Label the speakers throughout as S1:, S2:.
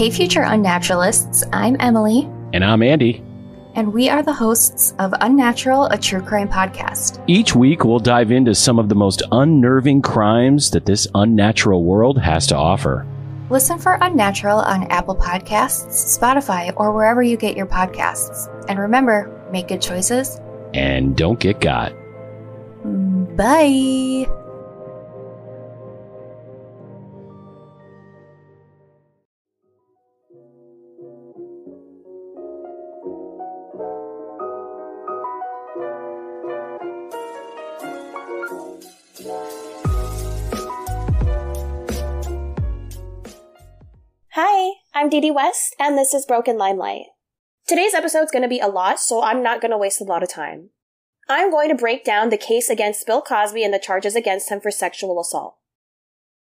S1: Hey, future unnaturalists, I'm Emily.
S2: And I'm Andy.
S1: And we are the hosts of Unnatural, a true crime podcast.
S2: Each week, we'll dive into some of the most unnerving crimes that this unnatural world has to offer.
S1: Listen for Unnatural on Apple Podcasts, Spotify, or wherever you get your podcasts. And remember, make good choices.
S2: And don't get got.
S3: Mm, bye. Dee West, and this is Broken Limelight. Today's episode's going to be a lot, so I'm not going to waste a lot of time. I'm going to break down the case against Bill Cosby and the charges against him for sexual assault.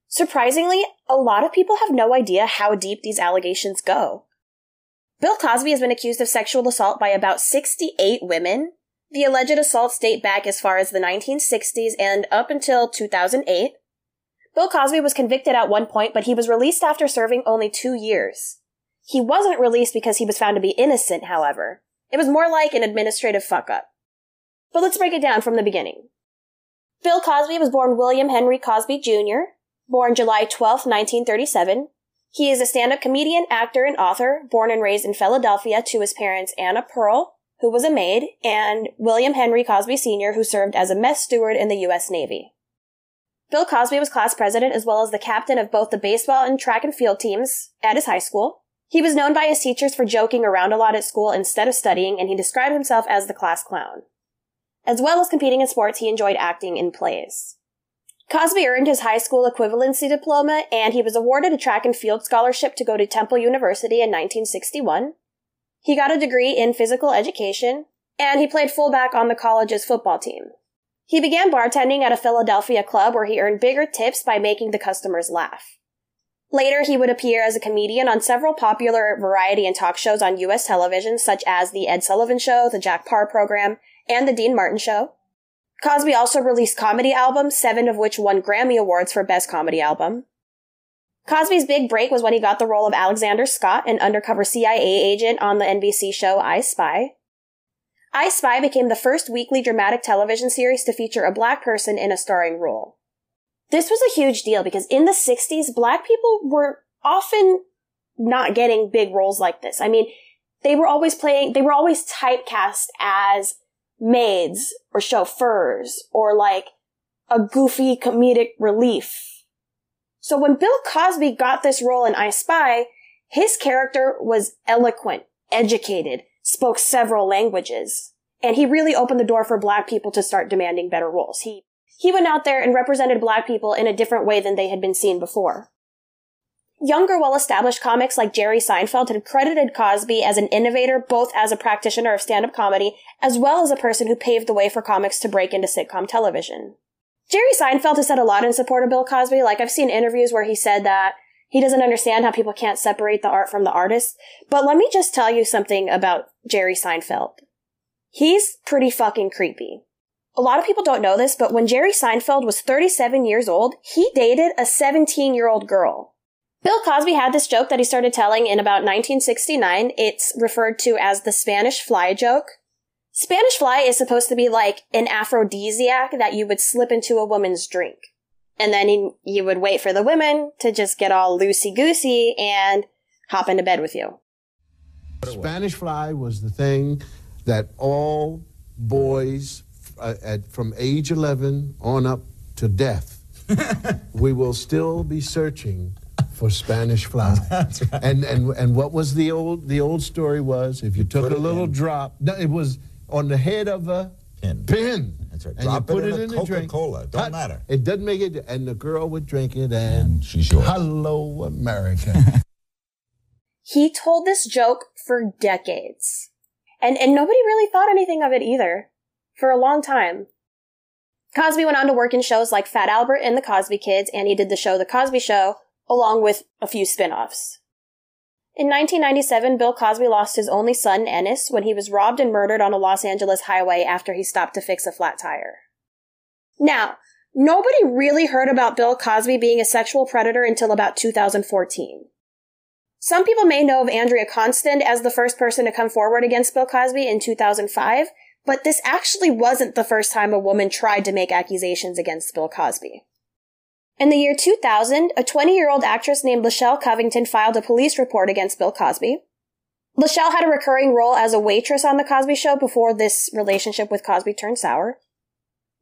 S3: Surprisingly, a lot of people have no idea how deep these allegations go. Bill Cosby has been accused of sexual assault by about 68 women. The alleged assaults date back as far as the 1960s and up until 2008. Bill Cosby was convicted at one point, but he was released after serving only two years. He wasn't released because he was found to be innocent, however. It was more like an administrative fuck up. But let's break it down from the beginning. Bill Cosby was born William Henry Cosby Jr., born July 12, 1937. He is a stand-up comedian, actor, and author, born and raised in Philadelphia to his parents Anna Pearl, who was a maid, and William Henry Cosby Sr., who served as a mess steward in the U.S. Navy. Bill Cosby was class president as well as the captain of both the baseball and track and field teams at his high school. He was known by his teachers for joking around a lot at school instead of studying, and he described himself as the class clown. As well as competing in sports, he enjoyed acting in plays. Cosby earned his high school equivalency diploma, and he was awarded a track and field scholarship to go to Temple University in 1961. He got a degree in physical education, and he played fullback on the college's football team. He began bartending at a Philadelphia club where he earned bigger tips by making the customers laugh. Later, he would appear as a comedian on several popular variety and talk shows on U.S. television, such as The Ed Sullivan Show, The Jack Paar Program, and The Dean Martin Show. Cosby also released comedy albums, seven of which won Grammy Awards for Best Comedy Album. Cosby's big break was when he got the role of Alexander Scott, an undercover CIA agent on the NBC show I Spy. I Spy became the first weekly dramatic television series to feature a black person in a starring role. This was a huge deal because in the 60s, black people were often not getting big roles like this. I mean, they were always playing, they were always typecast as maids or chauffeurs or like a goofy comedic relief. So when Bill Cosby got this role in I Spy, his character was eloquent, educated, spoke several languages, and he really opened the door for black people to start demanding better roles. He he went out there and represented black people in a different way than they had been seen before. Younger, well-established comics like Jerry Seinfeld had credited Cosby as an innovator, both as a practitioner of stand-up comedy, as well as a person who paved the way for comics to break into sitcom television. Jerry Seinfeld has said a lot in support of Bill Cosby. Like, I've seen interviews where he said that he doesn't understand how people can't separate the art from the artist. But let me just tell you something about Jerry Seinfeld. He's pretty fucking creepy. A lot of people don't know this, but when Jerry Seinfeld was 37 years old, he dated a 17 year old girl. Bill Cosby had this joke that he started telling in about 1969. It's referred to as the Spanish fly joke. Spanish fly is supposed to be like an aphrodisiac that you would slip into a woman's drink. And then he, you would wait for the women to just get all loosey goosey and hop into bed with you.
S4: Spanish fly was the thing that all boys uh, at, from age 11 on up to death, we will still be searching for Spanish fly.
S5: That's right.
S4: And, and, and what was the old, the old story was if you took a little
S5: in.
S4: drop, no, it was on the head of a
S5: Pin.
S4: pin.
S5: That's right.
S4: And
S5: Drop
S4: you
S5: it
S4: put
S5: in
S4: it,
S5: a
S4: in a drink.
S5: Coca-Cola. Don't
S4: Hot-
S5: matter.
S4: It doesn't make it, and the girl would drink it, and,
S5: And she's yours.
S4: hello, America.
S3: He told this joke for decades. And, and nobody really thought anything of it either. For a long time. Cosby went on to work in shows like Fat Albert and The Cosby Kids, and he did the show The Cosby Show, along with a few spin-offs. In 1997, Bill Cosby lost his only son, Ennis, when he was robbed and murdered on a Los Angeles highway after he stopped to fix a flat tire. Now, nobody really heard about Bill Cosby being a sexual predator until about 2014. Some people may know of Andrea Constand as the first person to come forward against Bill Cosby in 2005, but this actually wasn't the first time a woman tried to make accusations against Bill Cosby. In the year 2000, a 20 year old actress named Lachelle Covington filed a police report against Bill Cosby. Lachelle had a recurring role as a waitress on The Cosby Show before this relationship with Cosby turned sour.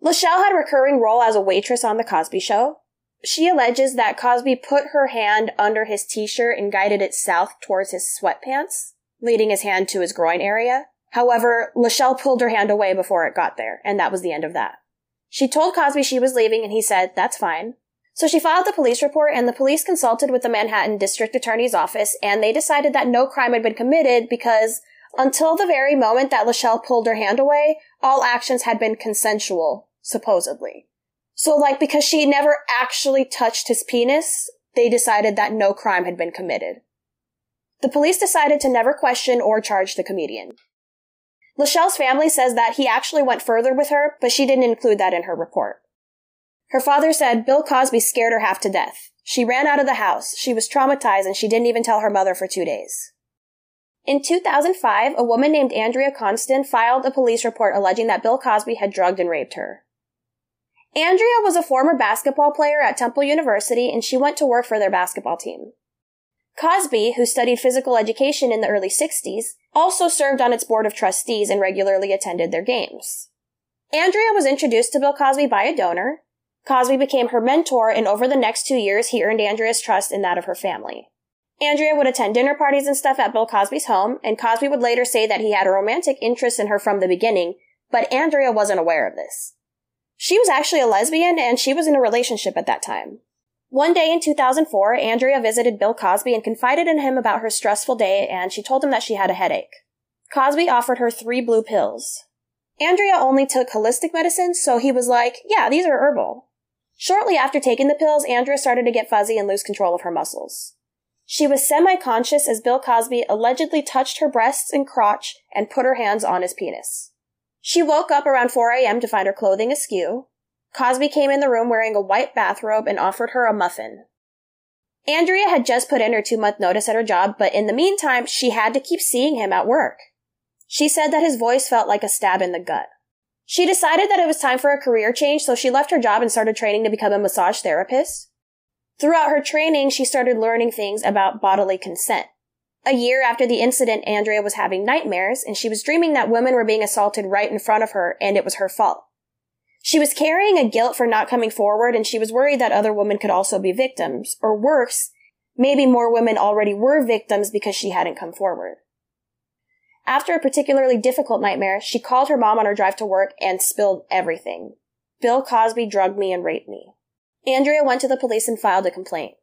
S3: Lachelle had a recurring role as a waitress on The Cosby Show. She alleges that Cosby put her hand under his t-shirt and guided it south towards his sweatpants, leading his hand to his groin area. However, Lachelle pulled her hand away before it got there, and that was the end of that. She told Cosby she was leaving, and he said, that's fine. So she filed the police report, and the police consulted with the Manhattan District Attorney's Office, and they decided that no crime had been committed because until the very moment that Lachelle pulled her hand away, all actions had been consensual, supposedly. So, like, because she never actually touched his penis, they decided that no crime had been committed. The police decided to never question or charge the comedian. Lachelle's family says that he actually went further with her, but she didn't include that in her report. Her father said Bill Cosby scared her half to death. She ran out of the house. She was traumatized and she didn't even tell her mother for two days. In 2005, a woman named Andrea Constand filed a police report alleging that Bill Cosby had drugged and raped her. Andrea was a former basketball player at Temple University and she went to work for their basketball team. Cosby, who studied physical education in the early 60s, also served on its board of trustees and regularly attended their games. Andrea was introduced to Bill Cosby by a donor. Cosby became her mentor, and over the next two years, he earned Andrea's trust and that of her family. Andrea would attend dinner parties and stuff at Bill Cosby's home, and Cosby would later say that he had a romantic interest in her from the beginning, but Andrea wasn't aware of this. She was actually a lesbian and she was in a relationship at that time. One day in 2004, Andrea visited Bill Cosby and confided in him about her stressful day and she told him that she had a headache. Cosby offered her three blue pills. Andrea only took holistic medicine, so he was like, yeah, these are herbal. Shortly after taking the pills, Andrea started to get fuzzy and lose control of her muscles. She was semi-conscious as Bill Cosby allegedly touched her breasts and crotch and put her hands on his penis. She woke up around 4 a.m. to find her clothing askew. Cosby came in the room wearing a white bathrobe and offered her a muffin. Andrea had just put in her two month notice at her job, but in the meantime, she had to keep seeing him at work. She said that his voice felt like a stab in the gut. She decided that it was time for a career change, so she left her job and started training to become a massage therapist. Throughout her training, she started learning things about bodily consent. A year after the incident, Andrea was having nightmares and she was dreaming that women were being assaulted right in front of her and it was her fault. She was carrying a guilt for not coming forward and she was worried that other women could also be victims, or worse, maybe more women already were victims because she hadn't come forward. After a particularly difficult nightmare, she called her mom on her drive to work and spilled everything. Bill Cosby drugged me and raped me. Andrea went to the police and filed a complaint.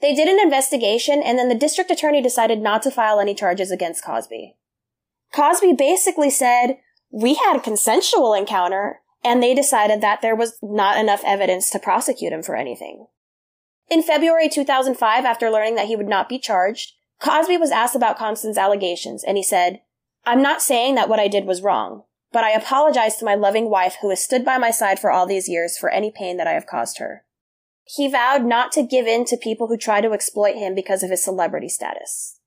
S3: They did an investigation and then the district attorney decided not to file any charges against Cosby. Cosby basically said, we had a consensual encounter and they decided that there was not enough evidence to prosecute him for anything. In February 2005, after learning that he would not be charged, Cosby was asked about Constand's allegations and he said, I'm not saying that what I did was wrong, but I apologize to my loving wife who has stood by my side for all these years for any pain that I have caused her. He vowed not to give in to people who try to exploit him because of his celebrity status.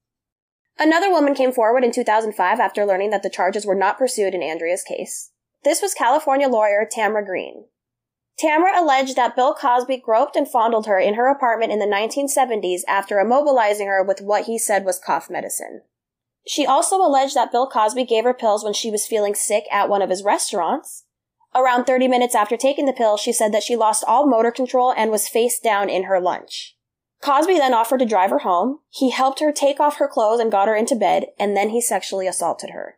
S3: Another woman came forward in 2005 after learning that the charges were not pursued in Andrea's case. This was California lawyer Tamra Green. Tamra alleged that Bill Cosby groped and fondled her in her apartment in the 1970s after immobilizing her with what he said was cough medicine. She also alleged that Bill Cosby gave her pills when she was feeling sick at one of his restaurants, Around 30 minutes after taking the pill, she said that she lost all motor control and was face down in her lunch. Cosby then offered to drive her home. He helped her take off her clothes and got her into bed, and then he sexually assaulted her.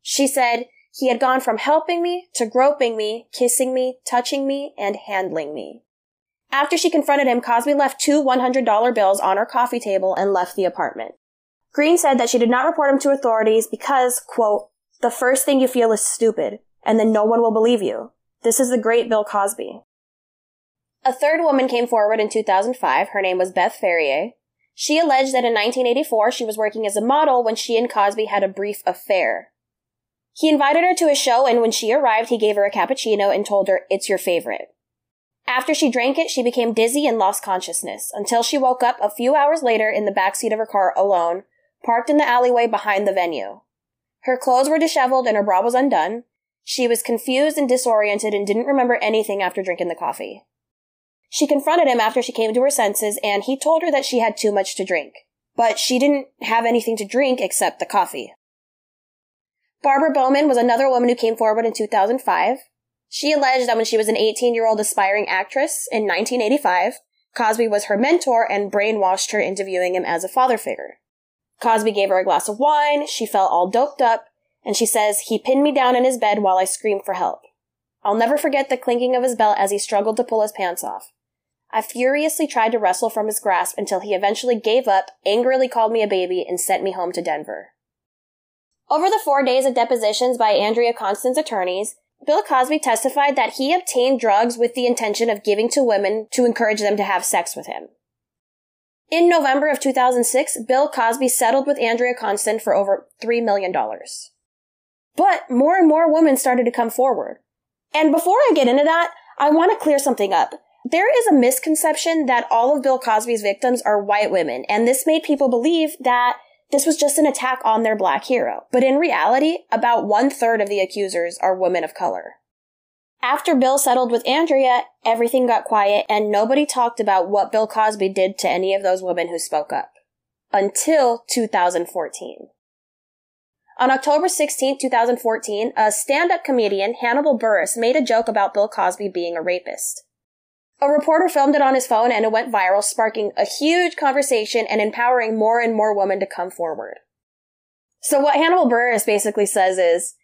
S3: She said, he had gone from helping me to groping me, kissing me, touching me, and handling me. After she confronted him, Cosby left two $100 bills on her coffee table and left the apartment. Green said that she did not report him to authorities because, quote, the first thing you feel is stupid and then no one will believe you. This is the great Bill Cosby. A third woman came forward in 2005. Her name was Beth Ferrier. She alleged that in 1984 she was working as a model when she and Cosby had a brief affair. He invited her to a show and when she arrived he gave her a cappuccino and told her, it's your favorite. After she drank it, she became dizzy and lost consciousness until she woke up a few hours later in the backseat of her car alone, parked in the alleyway behind the venue. Her clothes were disheveled and her bra was undone. She was confused and disoriented and didn't remember anything after drinking the coffee. She confronted him after she came to her senses and he told her that she had too much to drink. But she didn't have anything to drink except the coffee. Barbara Bowman was another woman who came forward in 2005. She alleged that when she was an 18 year old aspiring actress in 1985, Cosby was her mentor and brainwashed her into viewing him as a father figure. Cosby gave her a glass of wine, she felt all doped up, and she says, he pinned me down in his bed while I screamed for help. I'll never forget the clinking of his belt as he struggled to pull his pants off. I furiously tried to wrestle from his grasp until he eventually gave up, angrily called me a baby, and sent me home to Denver. Over the four days of depositions by Andrea Constand's attorneys, Bill Cosby testified that he obtained drugs with the intention of giving to women to encourage them to have sex with him. In November of 2006, Bill Cosby settled with Andrea Constand for over $3 million. But more and more women started to come forward. And before I get into that, I want to clear something up. There is a misconception that all of Bill Cosby's victims are white women, and this made people believe that this was just an attack on their black hero. But in reality, about one third of the accusers are women of color. After Bill settled with Andrea, everything got quiet and nobody talked about what Bill Cosby did to any of those women who spoke up. Until 2014. On October 16, 2014, a stand-up comedian, Hannibal Buress, made a joke about Bill Cosby being a rapist. A reporter filmed it on his phone and it went viral, sparking a huge conversation and empowering more and more women to come forward. So what Hannibal Buress basically says is,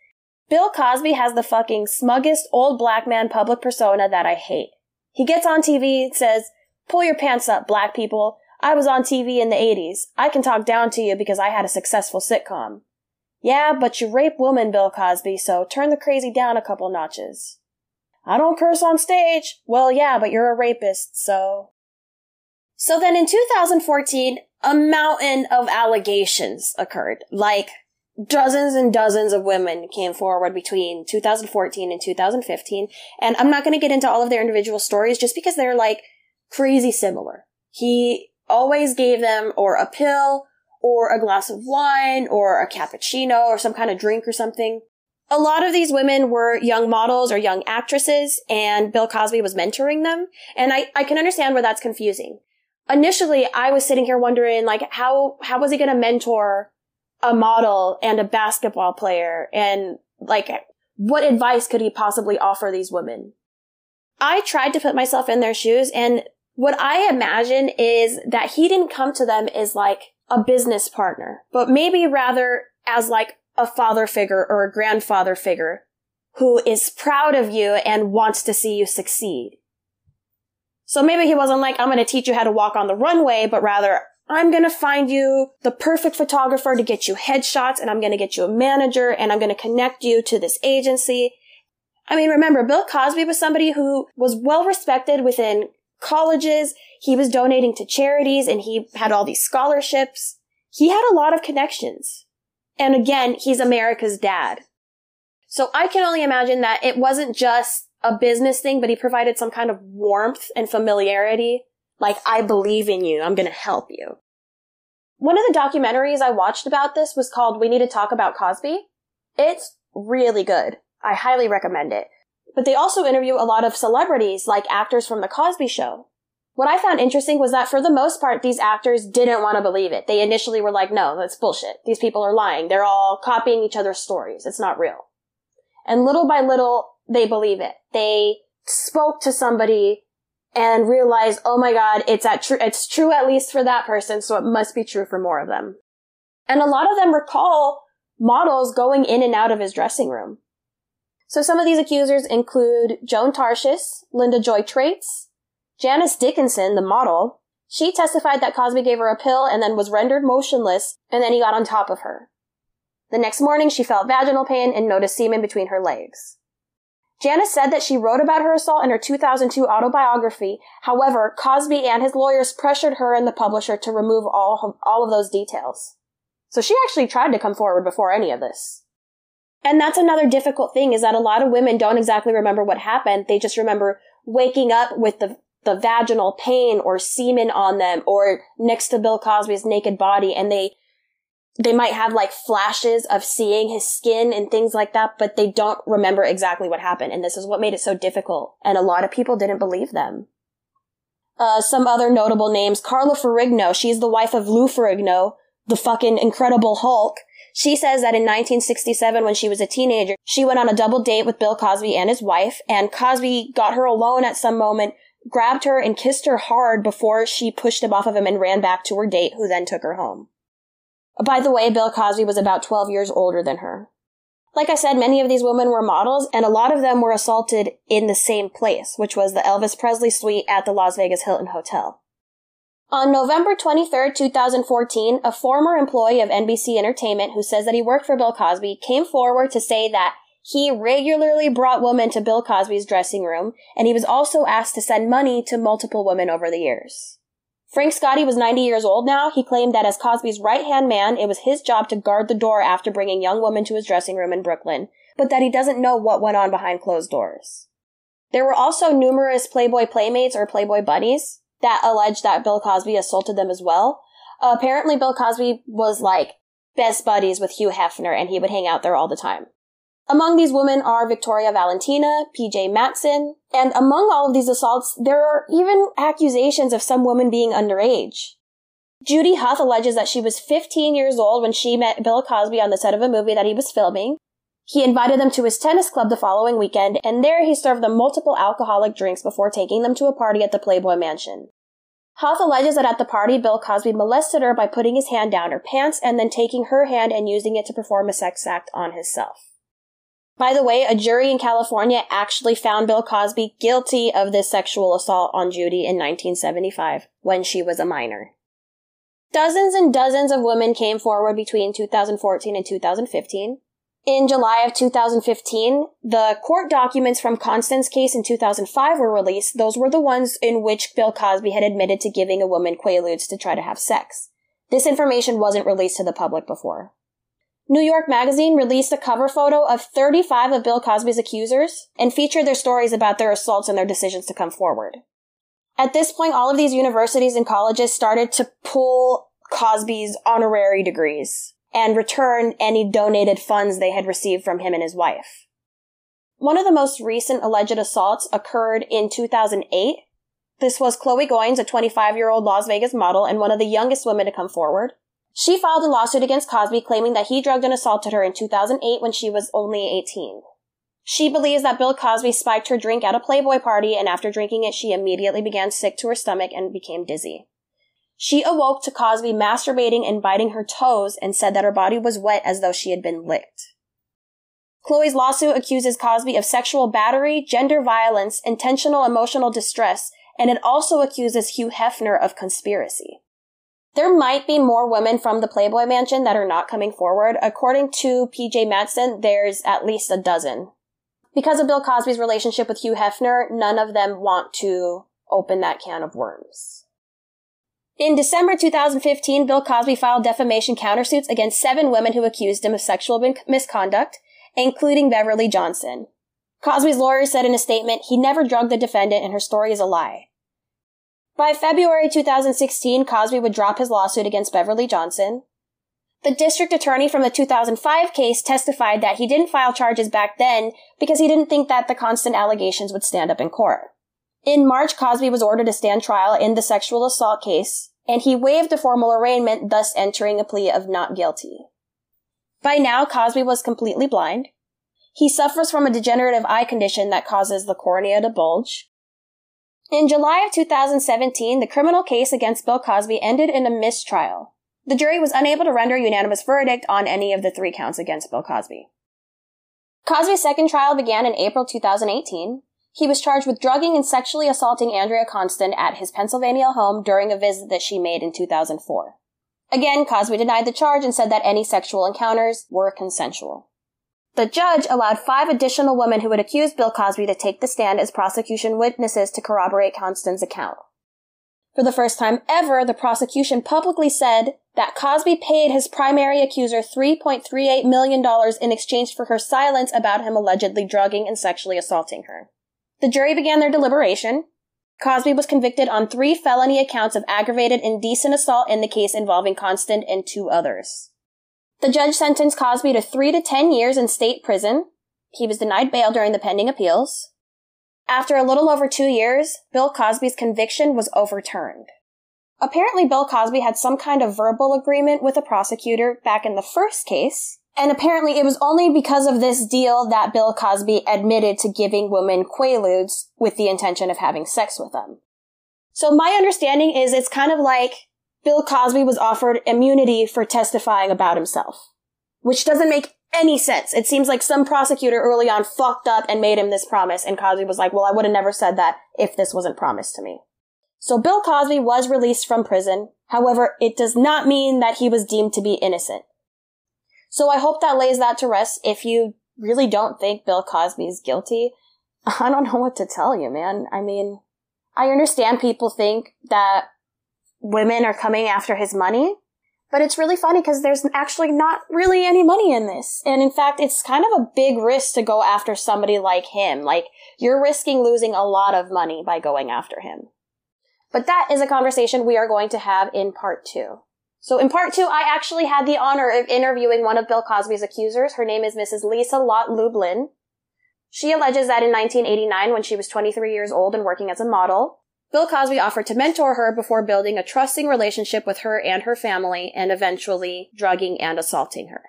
S3: Bill Cosby has the fucking smuggest old black man public persona that I hate. He gets on TV, says, pull your pants up, black people. I was on TV in the 80s. I can talk down to you because I had a successful sitcom. Yeah, but you rape women, Bill Cosby, so turn the crazy down a couple notches. I don't curse on stage. Well, yeah, but you're a rapist, so. So then in 2014, a mountain of allegations occurred. Like, dozens and dozens of women came forward between 2014 and 2015. And I'm not going to get into all of their individual stories just because they're like crazy similar. He always gave them or a pill or a glass of wine or a cappuccino or some kind of drink or something a lot of these women were young models or young actresses and Bill Cosby was mentoring them. And I, I can understand where that's confusing. Initially, I was sitting here wondering, like, how, how was he going to mentor a model and a basketball player? And like, what advice could he possibly offer these women? I tried to put myself in their shoes and what I imagine is that he didn't come to them as like a business partner, but maybe rather as like a father figure or a grandfather figure who is proud of you and wants to see you succeed. So maybe he wasn't like, I'm going to teach you how to walk on the runway, but rather, I'm going to find you the perfect photographer to get you headshots and I'm going to get you a manager and I'm going to connect you to this agency. I mean, remember, Bill Cosby was somebody who was well respected within colleges. He was donating to charities and he had all these scholarships. He had a lot of connections. And again, he's America's dad. So I can only imagine that it wasn't just a business thing, but he provided some kind of warmth and familiarity. Like, I believe in you. I'm going to help you. One of the documentaries I watched about this was called We Need to Talk About Cosby. It's really good. I highly recommend it. But they also interview a lot of celebrities, like actors from The Cosby Show. What I found interesting was that for the most part, these actors didn't want to believe it. They initially were like, no, that's bullshit. These people are lying. They're all copying each other's stories. It's not real. And little by little, they believe it. They spoke to somebody and realized, oh my god, it's at true, it's true at least for that person, so it must be true for more of them. And a lot of them recall models going in and out of his dressing room. So some of these accusers include Joan Tarshis, Linda Joy Traitz, Janice Dickinson, the model, she testified that Cosby gave her a pill and then was rendered motionless, and then he got on top of her. The next morning, she felt vaginal pain and noticed semen between her legs. Janice said that she wrote about her assault in her 2002 autobiography. However, Cosby and his lawyers pressured her and the publisher to remove all, all of those details. So she actually tried to come forward before any of this. And that's another difficult thing is that a lot of women don't exactly remember what happened. They just remember waking up with the the vaginal pain or semen on them or next to Bill Cosby's naked body and they they might have like flashes of seeing his skin and things like that, but they don't remember exactly what happened. And this is what made it so difficult. And a lot of people didn't believe them. Uh, some other notable names, Carla Ferrigno. She's the wife of Lou Ferrigno, the fucking incredible Hulk. She says that in 1967, when she was a teenager, she went on a double date with Bill Cosby and his wife, and Cosby got her alone at some moment, grabbed her and kissed her hard before she pushed him off of him and ran back to her date, who then took her home. By the way, Bill Cosby was about 12 years older than her. Like I said, many of these women were models, and a lot of them were assaulted in the same place, which was the Elvis Presley suite at the Las Vegas Hilton Hotel. On November 23, 2014, a former employee of NBC Entertainment who says that he worked for Bill Cosby came forward to say that he regularly brought women to Bill Cosby's dressing room, and he was also asked to send money to multiple women over the years. Frank Scotti was 90 years old now. He claimed that as Cosby's right hand man, it was his job to guard the door after bringing young women to his dressing room in Brooklyn, but that he doesn't know what went on behind closed doors. There were also numerous Playboy playmates or Playboy buddies that alleged that Bill Cosby assaulted them as well. Apparently, Bill Cosby was like best buddies with Hugh Hefner and he would hang out there all the time. Among these women are Victoria Valentina, PJ Matson, and among all of these assaults, there are even accusations of some women being underage. Judy Huth alleges that she was 15 years old when she met Bill Cosby on the set of a movie that he was filming. He invited them to his tennis club the following weekend, and there he served them multiple alcoholic drinks before taking them to a party at the Playboy Mansion. Huth alleges that at the party, Bill Cosby molested her by putting his hand down her pants and then taking her hand and using it to perform a sex act on himself. By the way, a jury in California actually found Bill Cosby guilty of this sexual assault on Judy in 1975 when she was a minor. Dozens and dozens of women came forward between 2014 and 2015. In July of 2015, the court documents from Constand's case in 2005 were released. Those were the ones in which Bill Cosby had admitted to giving a woman quaaludes to try to have sex. This information wasn't released to the public before. New York Magazine released a cover photo of 35 of Bill Cosby's accusers and featured their stories about their assaults and their decisions to come forward. At this point, all of these universities and colleges started to pull Cosby's honorary degrees and return any donated funds they had received from him and his wife. One of the most recent alleged assaults occurred in 2008. This was Chloe Goins, a 25 year old Las Vegas model and one of the youngest women to come forward. She filed a lawsuit against Cosby claiming that he drugged and assaulted her in 2008 when she was only 18. She believes that Bill Cosby spiked her drink at a Playboy party and after drinking it, she immediately began sick to her stomach and became dizzy. She awoke to Cosby masturbating and biting her toes and said that her body was wet as though she had been licked. Chloe's lawsuit accuses Cosby of sexual battery, gender violence, intentional emotional distress, and it also accuses Hugh Hefner of conspiracy. There might be more women from the Playboy Mansion that are not coming forward. According to PJ Matson, there's at least a dozen. Because of Bill Cosby's relationship with Hugh Hefner, none of them want to open that can of worms. In December 2015, Bill Cosby filed defamation countersuits against seven women who accused him of sexual misconduct, including Beverly Johnson. Cosby's lawyer said in a statement, he never drugged the defendant and her story is a lie. By February 2016, Cosby would drop his lawsuit against Beverly Johnson. The district attorney from the 2005 case testified that he didn't file charges back then because he didn't think that the Constand allegations would stand up in court. In March, Cosby was ordered to stand trial in the sexual assault case, and he waived a formal arraignment, thus entering a plea of not guilty. By now, Cosby was completely blind. He suffers from a degenerative eye condition that causes the cornea to bulge. In July of 2017, the criminal case against Bill Cosby ended in a mistrial. The jury was unable to render a unanimous verdict on any of the three counts against Bill Cosby. Cosby's second trial began in April 2018. He was charged with drugging and sexually assaulting Andrea Constand at his Pennsylvania home during a visit that she made in 2004. Again, Cosby denied the charge and said that any sexual encounters were consensual. The judge allowed five additional women who had accused Bill Cosby to take the stand as prosecution witnesses to corroborate Constand's account. For the first time ever, the prosecution publicly said that Cosby paid his primary accuser $3.38 million in exchange for her silence about him allegedly drugging and sexually assaulting her. The jury began their deliberation. Cosby was convicted on three felony accounts of aggravated indecent assault in the case involving Constand and two others. The judge sentenced Cosby to three to ten years in state prison. He was denied bail during the pending appeals. After a little over two years, Bill Cosby's conviction was overturned. Apparently, Bill Cosby had some kind of verbal agreement with a prosecutor back in the first case, and apparently it was only because of this deal that Bill Cosby admitted to giving women quaaludes with the intention of having sex with them. So my understanding is it's kind of like Bill Cosby was offered immunity for testifying about himself, which doesn't make any sense. It seems like some prosecutor early on fucked up and made him this promise, and Cosby was like, well, I would have never said that if this wasn't promised to me. So Bill Cosby was released from prison. However, it does not mean that he was deemed to be innocent. So I hope that lays that to rest. If you really don't think Bill Cosby is guilty, I don't know what to tell you, man. I mean, I understand people think that women are coming after his money, but it's really funny because there's actually not really any money in this. And in fact, it's kind of a big risk to go after somebody like him. Like, you're risking losing a lot of money by going after him. But that is a conversation we are going to have in part two. So in part two, I actually had the honor of interviewing one of Bill Cosby's accusers. Her name is Mrs. Lisa Lott Lublin. She alleges that in 1989, when she was 23 years old and working as a model, Bill Cosby offered to mentor her before building a trusting relationship with her and her family and eventually drugging and assaulting her.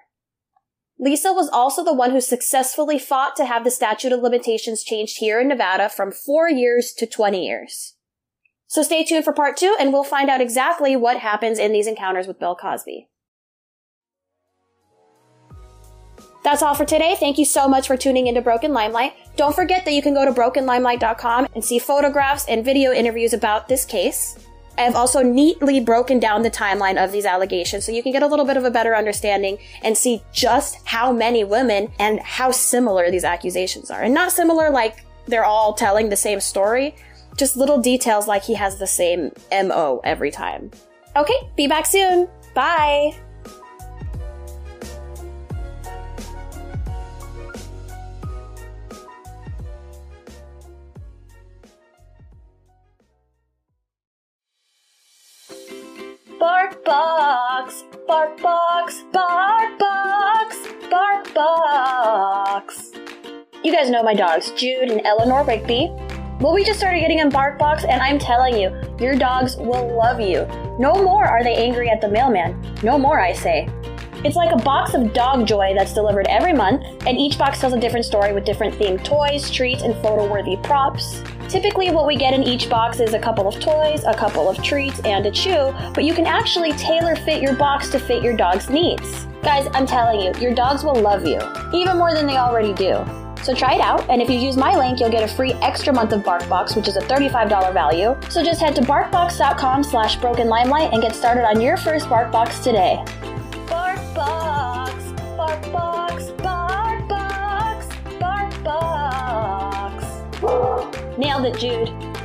S3: Lisa was also the one who successfully fought to have the statute of limitations changed here in Nevada from four years to 20 years. So stay tuned for part two and we'll find out exactly what happens in these encounters with Bill Cosby. That's all for today. Thank you so much for tuning into Broken Limelight. Don't forget that you can go to brokenlimelight.com and see photographs and video interviews about this case. I have also neatly broken down the timeline of these allegations so you can get a little bit of a better understanding and see just how many women and how similar these accusations are. And not similar like they're all telling the same story, just little details like he has the same MO every time. Okay, be back soon. Bye. Bark box, bark box, bark box, bark box. You guys know my dogs, Jude and Eleanor Rigby. Well, we just started getting in BarkBox, and I'm telling you, your dogs will love you. No more are they angry at the mailman. No more, I say. It's like a box of dog joy that's delivered every month, and each box tells a different story with different themed toys, treats, and photo worthy props. Typically, what we get in each box is a couple of toys, a couple of treats, and a chew, but you can actually tailor fit your box to fit your dog's needs. Guys, I'm telling you, your dogs will love you, even more than they already do. So try it out, and if you use my link, you'll get a free extra month of BarkBox, which is a $35 value. So just head to barkbox.com slash brokenlimelight and get started on your first BarkBox today. BarkBox, BarkBox, BarkBox, BarkBox. Nailed it, Jude.